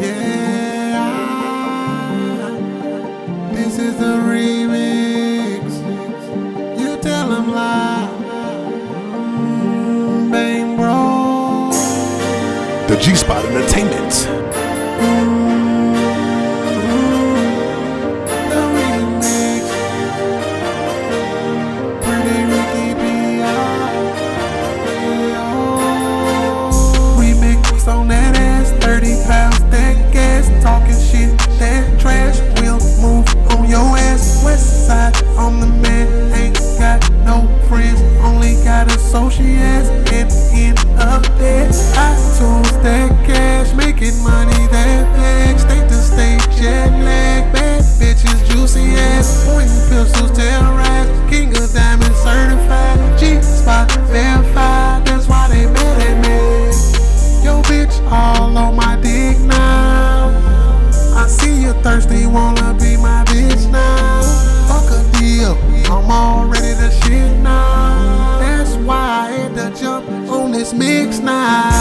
Yeah, this is the remix. You tell them live. Mm, bang, bro. The G Spot Entertainment. Got associates, and end up dead. I tools that cash, making money that bag, state to state, jet lag, bad bitches, juicy ass, pointing pistols, terrorize, king of diamonds, certified, G spot verified, that's why they mad at me. Yo, bitch, all on my dick now. I see you thirsty, wanna be my bitch now. mix now.